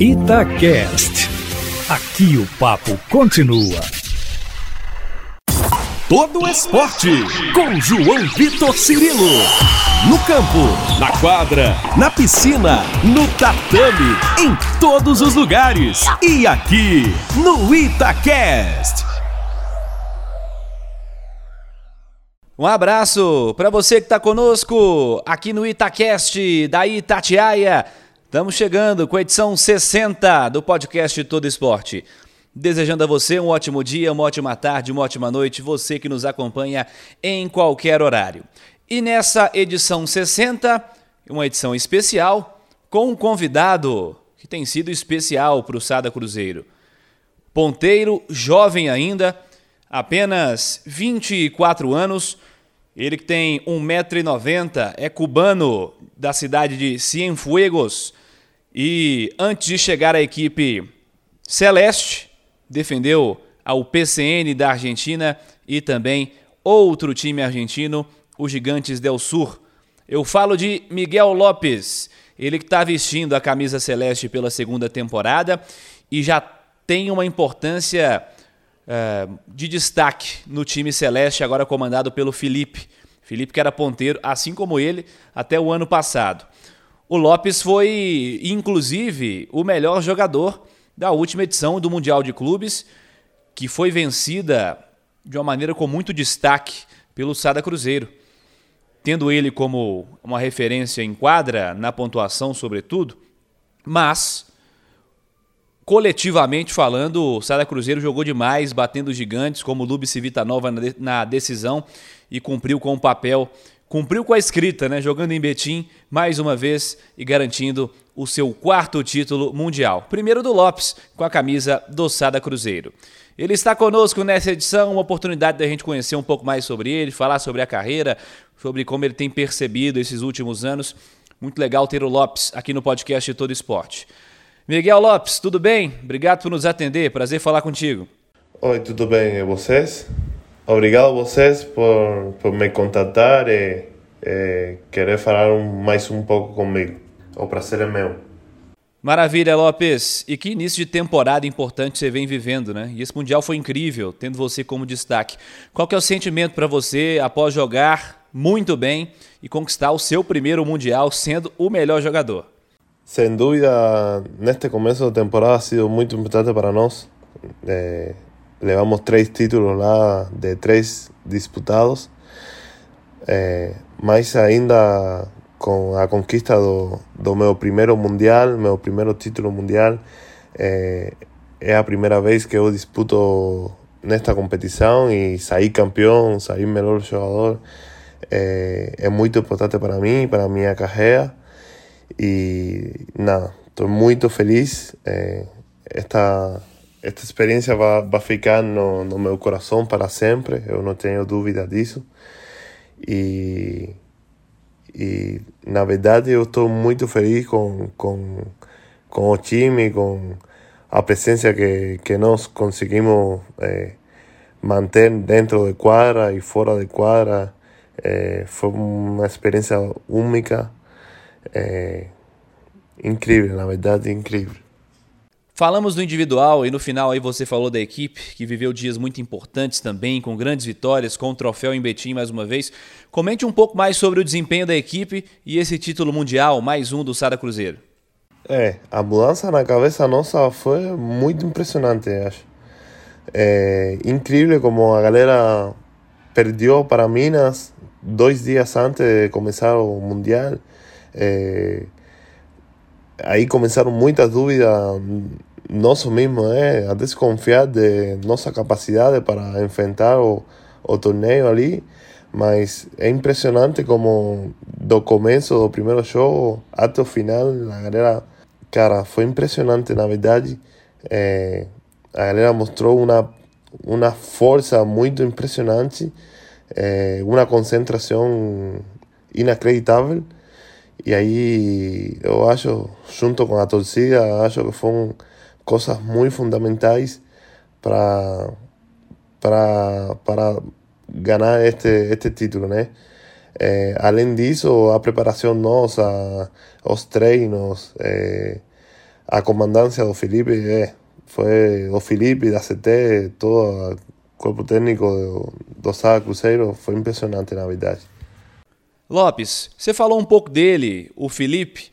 Itacast. Aqui o papo continua. Todo esporte com João Vitor Cirilo. No campo, na quadra, na piscina, no tatame, em todos os lugares. E aqui no Itacast. Um abraço para você que está conosco aqui no Itacast da Itatiaia. Estamos chegando com a edição 60 do podcast Todo Esporte. Desejando a você um ótimo dia, uma ótima tarde, uma ótima noite, você que nos acompanha em qualquer horário. E nessa edição 60, uma edição especial com um convidado que tem sido especial para o Sada Cruzeiro. Ponteiro, jovem ainda, apenas 24 anos, ele que tem 1,90m, é cubano da cidade de Cienfuegos e antes de chegar à equipe Celeste, defendeu ao PCN da Argentina e também outro time argentino, os Gigantes del Sur. Eu falo de Miguel Lopes, ele que está vestindo a camisa celeste pela segunda temporada e já tem uma importância uh, de destaque no time celeste, agora comandado pelo Felipe. Felipe que era ponteiro, assim como ele, até o ano passado. O Lopes foi, inclusive, o melhor jogador da última edição do Mundial de Clubes, que foi vencida de uma maneira com muito destaque pelo Sada Cruzeiro. Tendo ele como uma referência em quadra, na pontuação, sobretudo, mas coletivamente falando, o Sada Cruzeiro jogou demais, batendo gigantes como o Civita Nova na decisão e cumpriu com o papel, cumpriu com a escrita, né? Jogando em Betim mais uma vez e garantindo o seu quarto título mundial. Primeiro do Lopes, com a camisa do Sada Cruzeiro. Ele está conosco nessa edição, uma oportunidade da gente conhecer um pouco mais sobre ele, falar sobre a carreira, sobre como ele tem percebido esses últimos anos. Muito legal ter o Lopes aqui no podcast Todo Esporte. Miguel Lopes, tudo bem? Obrigado por nos atender. Prazer falar contigo. Oi, tudo bem? E vocês? Obrigado a vocês por, por me contatar e, e querer falar mais um pouco comigo. O prazer é meu. Maravilha, Lopes. E que início de temporada importante você vem vivendo, né? E esse Mundial foi incrível, tendo você como destaque. Qual que é o sentimento para você após jogar muito bem e conquistar o seu primeiro Mundial sendo o melhor jogador? Sem dúvida, neste começo de temporada ha sido muito importante para nós. Eh, levamos três títulos lá de três disputados. Eh, ainda com a conquista do, do meu mundial, meu primeiro título mundial. Eh, é a primeira vez que eu disputo nesta competição e sair campeão, sair melhor jogador. É, é muito importante para mim, para a minha. Y nada, estoy muy feliz. Eh, esta, esta experiencia va, va a ficar no, no meu corazón para siempre, yo no tengo dúvida disso. E, e na verdade eu estou muito feliz com, com, com o time, com a presença que, que nós conseguimos eh, manter dentro de quadra e fora de quadra. Eh, foi uma experiência única. É incrível, na verdade, incrível. Falamos do individual e no final aí você falou da equipe, que viveu dias muito importantes também, com grandes vitórias, com o troféu em Betim mais uma vez. Comente um pouco mais sobre o desempenho da equipe e esse título mundial, mais um do Sada Cruzeiro. É, a mudança na cabeça nossa foi muito impressionante, acho. É incrível como a galera perdeu para Minas dois dias antes de começar o Mundial. É, aí começaram muitas dúvidas nosso mesmo, é, a desconfiar de nossa capacidade para enfrentar o, o torneio ali, mas é impressionante como do começo do primeiro jogo até o final, a galera, cara, foi impressionante na verdade, é, a galera mostrou uma, uma força muito impressionante, é, uma concentração inacreditável, e aí eu acho, junto com a torcida, acho que foram coisas muito fundamentais para para para ganhar este este título, né? É, além disso, a preparação nossa, os treinos, é, a comandância do Felipe é, foi o Felipe, da CT, todo o corpo técnico do, do Cruzeiro, foi impressionante na verdade. Lopes, você falou um pouco dele, o Felipe,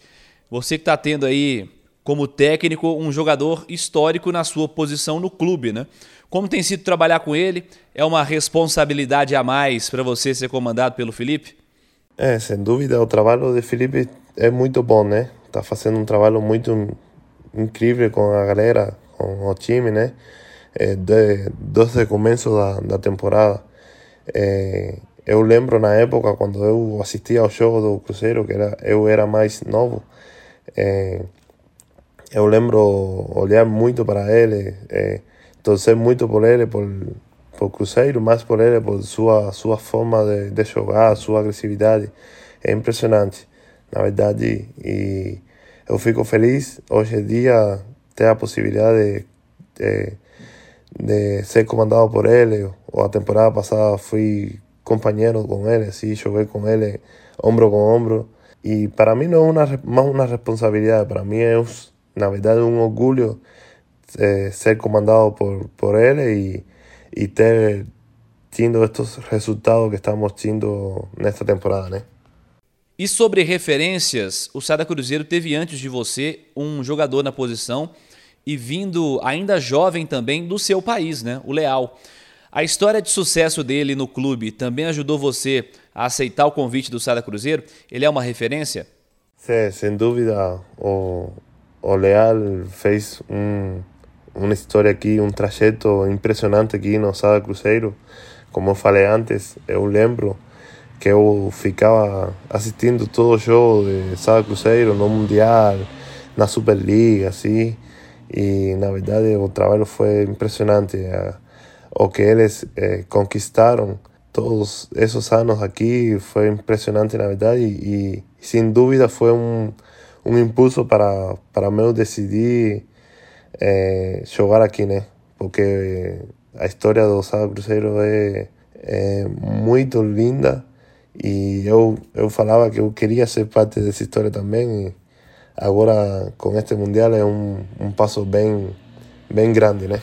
você que está tendo aí como técnico um jogador histórico na sua posição no clube, né? Como tem sido trabalhar com ele? É uma responsabilidade a mais para você ser comandado pelo Felipe? É, sem dúvida, o trabalho de Felipe é muito bom, né? Tá fazendo um trabalho muito incrível com a galera, com o time, né? É, de, desde o começo da, da temporada. É, eu lembro na época, quando eu assistia ao jogo do Cruzeiro, que era, eu era mais novo, é, eu lembro olhar muito para ele, é, torcer muito por ele, por, por Cruzeiro, mais por ele, por sua, sua forma de, de jogar, sua agressividade. É impressionante, na verdade. E eu fico feliz hoje em dia ter a possibilidade de, de, de ser comandado por ele. Ou a temporada passada fui companheiro com ele, assim, joguei com ele ombro com ombro. E para mim não é uma, mais uma responsabilidade, para mim é, na verdade, um orgulho eh, ser comandado por, por ele y, y ter tiendo estos resultados que estamos tendo nesta temporada, né? E sobre referências, o Sada Cruzeiro teve antes de você um jogador na posição e vindo ainda jovem também do seu país, né? O Leal. A história de sucesso dele no clube também ajudou você a aceitar o convite do Sada Cruzeiro? Ele é uma referência? Sim, sem dúvida. O, o Leal fez um, uma história aqui, um trajeto impressionante aqui no Sada Cruzeiro. Como eu falei antes, eu lembro que eu ficava assistindo todo o jogo de Sada Cruzeiro no Mundial, na Superliga, assim. E na verdade o trabalho foi impressionante. O que eles eh, conquistaram todos esses anos aqui foi impressionante, na verdade. E, e sem dúvida foi um, um impulso para, para meu decidir é, jogar aqui, né? Porque a história do Sada Cruzeiro é, é muito linda e eu, eu falava que eu queria ser parte dessa história também. E agora, com este Mundial, é um, um passo bem, bem grande, né?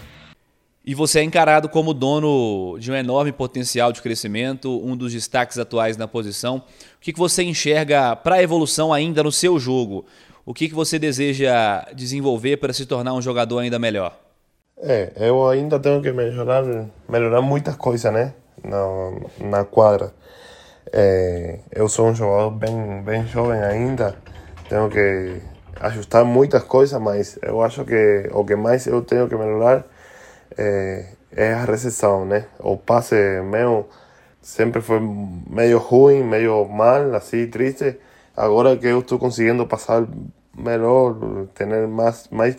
E você é encarado como dono de um enorme potencial de crescimento, um dos destaques atuais na posição. O que, você enxerga para a evolução ainda no seu jogo? O que, que você deseja desenvolver para se tornar um jogador ainda melhor? É, eu ainda tenho que melhorar, melhorar muitas coisas, né? Na, na quadra. É, eu sou um jogador bem, bem jovem ainda, tenho que ajustar muitas coisas, mas eu acho que o que mais eu tenho que melhorar é, é a recepção, né? O passe meu sempre foi meio ruim, meio mal, assim, triste Agora que eu estou conseguindo passar melhor, ter mais, mais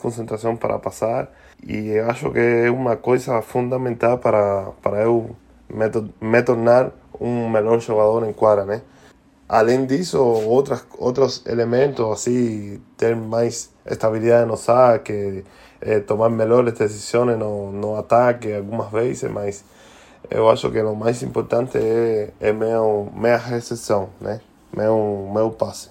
para passar, e eu acho que é uma coisa fundamental para, para eu me, me tornar um melhor jogador em quadra, né? Além disso, outras, outros elementos, assim, ter mais estabilidade no saque, eh, tomar melhores decisões no, no ataque algumas vezes, mas eu acho que o mais importante é, é meu, minha recepção, né? meu, meu passe.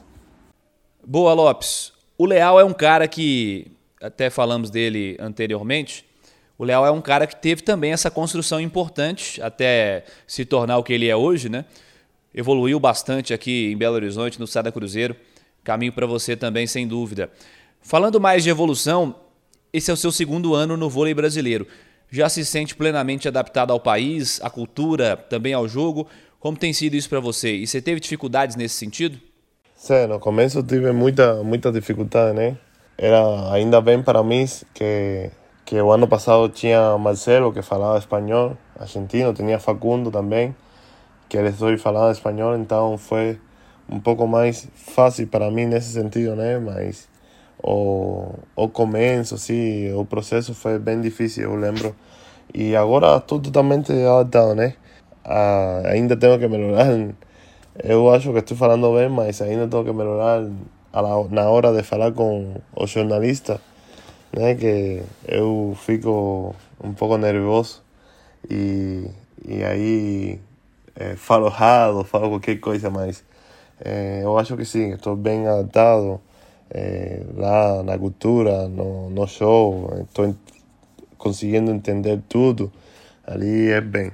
Boa, Lopes. O Leal é um cara que, até falamos dele anteriormente, o Leal é um cara que teve também essa construção importante até se tornar o que ele é hoje, né? Evoluiu bastante aqui em Belo Horizonte, no Sada Cruzeiro. Caminho para você também, sem dúvida. Falando mais de evolução, esse é o seu segundo ano no vôlei brasileiro. Já se sente plenamente adaptado ao país, à cultura, também ao jogo? Como tem sido isso para você? E você teve dificuldades nesse sentido? Sim, no começo tive muita muita dificuldade, né? Era ainda bem para mim que que o ano passado tinha Marcelo que falava espanhol, argentino, tinha Facundo também, que eles dois falavam espanhol, então foi um pouco mais fácil para mim nesse sentido, né? Mas o, o começo, sim, o processo foi bem difícil, eu lembro. E agora estou totalmente adaptado, né? Ah, ainda tenho que melhorar. Eu acho que estou falando bem, mas ainda tenho que melhorar la, na hora de falar com o jornalista, né? Que eu fico um pouco nervoso e, e aí é, falo errado, falo qualquer coisa, mas é, eu acho que sim, estou bem adaptado. É, lá na cultura, no, no show, estou conseguindo entender tudo. Ali é bem.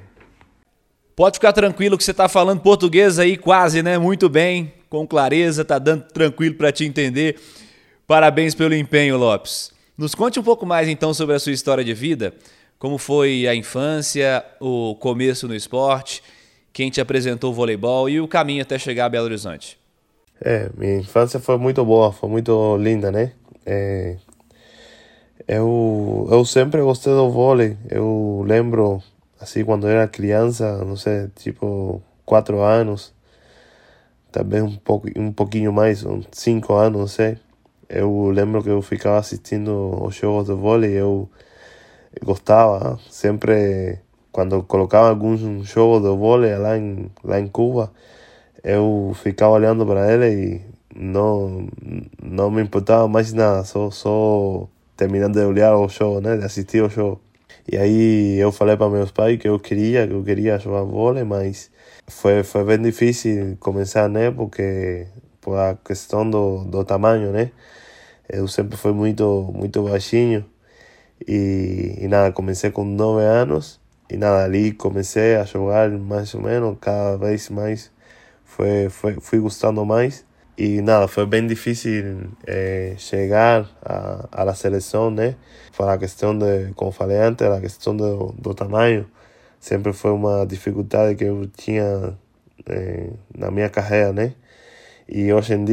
Pode ficar tranquilo que você está falando português aí quase, né? Muito bem, com clareza, tá dando tranquilo para te entender. Parabéns pelo empenho, Lopes. Nos conte um pouco mais então sobre a sua história de vida, como foi a infância, o começo no esporte, quem te apresentou o voleibol e o caminho até chegar a Belo Horizonte. É, minha infância foi muito boa, foi muito linda, né? É, eu, eu sempre gostei do vôlei. Eu lembro, assim, quando era criança, não sei, tipo, quatro anos, talvez um, pouco, um pouquinho mais, uns cinco anos, não sei. Eu lembro que eu ficava assistindo os jogos de vôlei, eu gostava, sempre, quando colocava algum jogo de vôlei lá em, lá em Cuba, eu ficava olhando para ele e não, não me importava mais nada, só, só terminando de olhar o show, né, de assistir o show. E aí eu falei para meus pais que eu queria, que eu queria jogar vôlei, mas foi, foi bem difícil começar, né, porque por a questão do, do tamanho, né, eu sempre fui muito, muito baixinho e, e nada, comecei com nove anos e nada, ali comecei a jogar mais ou menos, cada vez mais foi, foi, fui gostando mais. E nada, foi bem difícil eh, a, a la seleção, né? Foi a questão de, como falei antes, a questão do, do tamanho sempre foi uma dificuldade que eu tinha eh, na minha carreira, né? E hoje em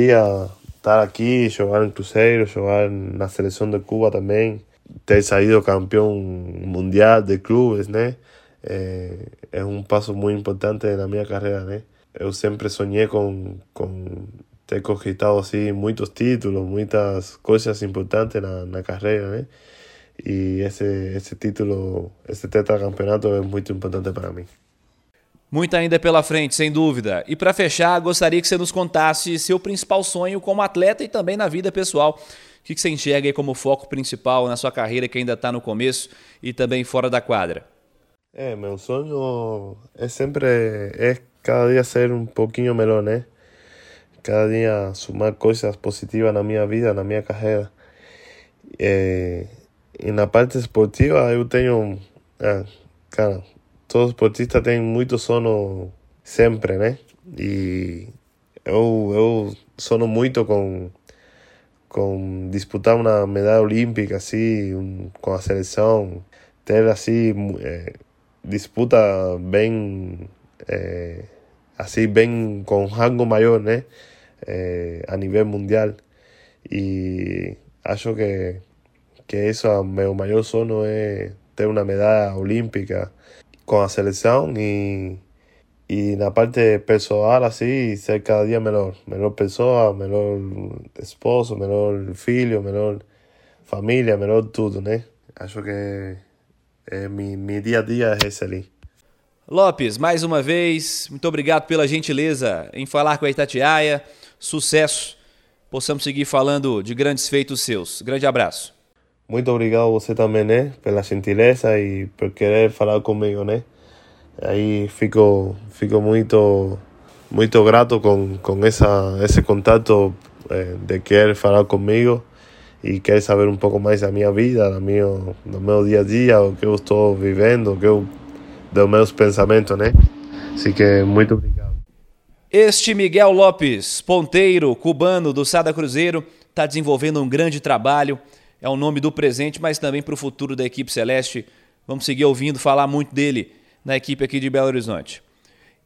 estar aqui, jogar em Cruzeiro, jogar na seleção de Cuba também, ter saído campeão mundial de clubes? É, é um passo muito importante na minha carreira, né? Eu sempre sonhei com, com ter conquistado assim, muitos títulos, muitas coisas importantes na, na carreira, né? E esse, esse título, esse tetracampeonato é muito importante para mim. Muito ainda pela frente, sem dúvida. E para fechar, gostaria que você nos contasse seu principal sonho como atleta e também na vida pessoal. O que você enxerga aí como foco principal na sua carreira que ainda está no começo e também fora da quadra? É, meu sonho é sempre é cada dia ser um pouquinho melhor, né? Cada dia sumar coisas positivas na minha vida, na minha carreira. É, e na parte esportiva eu tenho. Ah, cara, todo esportista tem muito sono sempre, né? E eu, eu sono muito com disputar uma medalha olímpica, assim, um, com a seleção, ter, assim, é, disputa bem. É, así ven con rango mayor, ¿no? Eh, a nivel mundial. Y acho que, que eso, mi mayor sono es tener una medalla olímpica con la selección y, y la parte personal así ser cada día mejor, mejor persona, mejor esposo, mejor hijo, mejor familia, mejor todo, ¿no? Acho que eh, mi, mi día a día es ese. Lopes, mais uma vez, muito obrigado pela gentileza em falar com a Itatiaia. Sucesso. Possamos seguir falando de grandes feitos seus. Grande abraço. Muito obrigado você também, né? Pela gentileza e por querer falar comigo, né? Aí fico, fico muito, muito grato com, com essa, esse contato eh, de querer falar comigo e querer saber um pouco mais da minha vida, do meu, do meu dia a dia, o que eu estou vivendo, o que eu dos meus pensamentos, né? Assim que muito obrigado. Este Miguel Lopes, ponteiro cubano do Sada Cruzeiro, está desenvolvendo um grande trabalho. É o nome do presente, mas também para o futuro da equipe celeste. Vamos seguir ouvindo falar muito dele na equipe aqui de Belo Horizonte.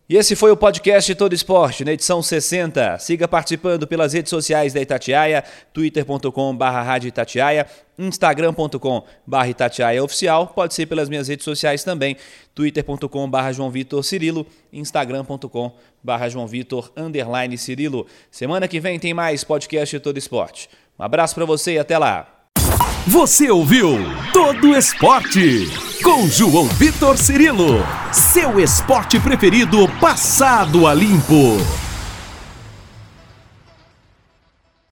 E esse foi o podcast Todo Esporte, na edição 60. Siga participando pelas redes sociais da Itatiaia, twitter.com.br instagram.com.br Itatiaia Oficial, pode ser pelas minhas redes sociais também, twitter.com.br João Vitor Cirilo, instagram.com.br João Vitor Cirilo. Semana que vem tem mais podcast Todo Esporte. Um abraço para você e até lá. Você ouviu Todo Esporte com João Vitor Cirilo, seu esporte preferido passado a limpo.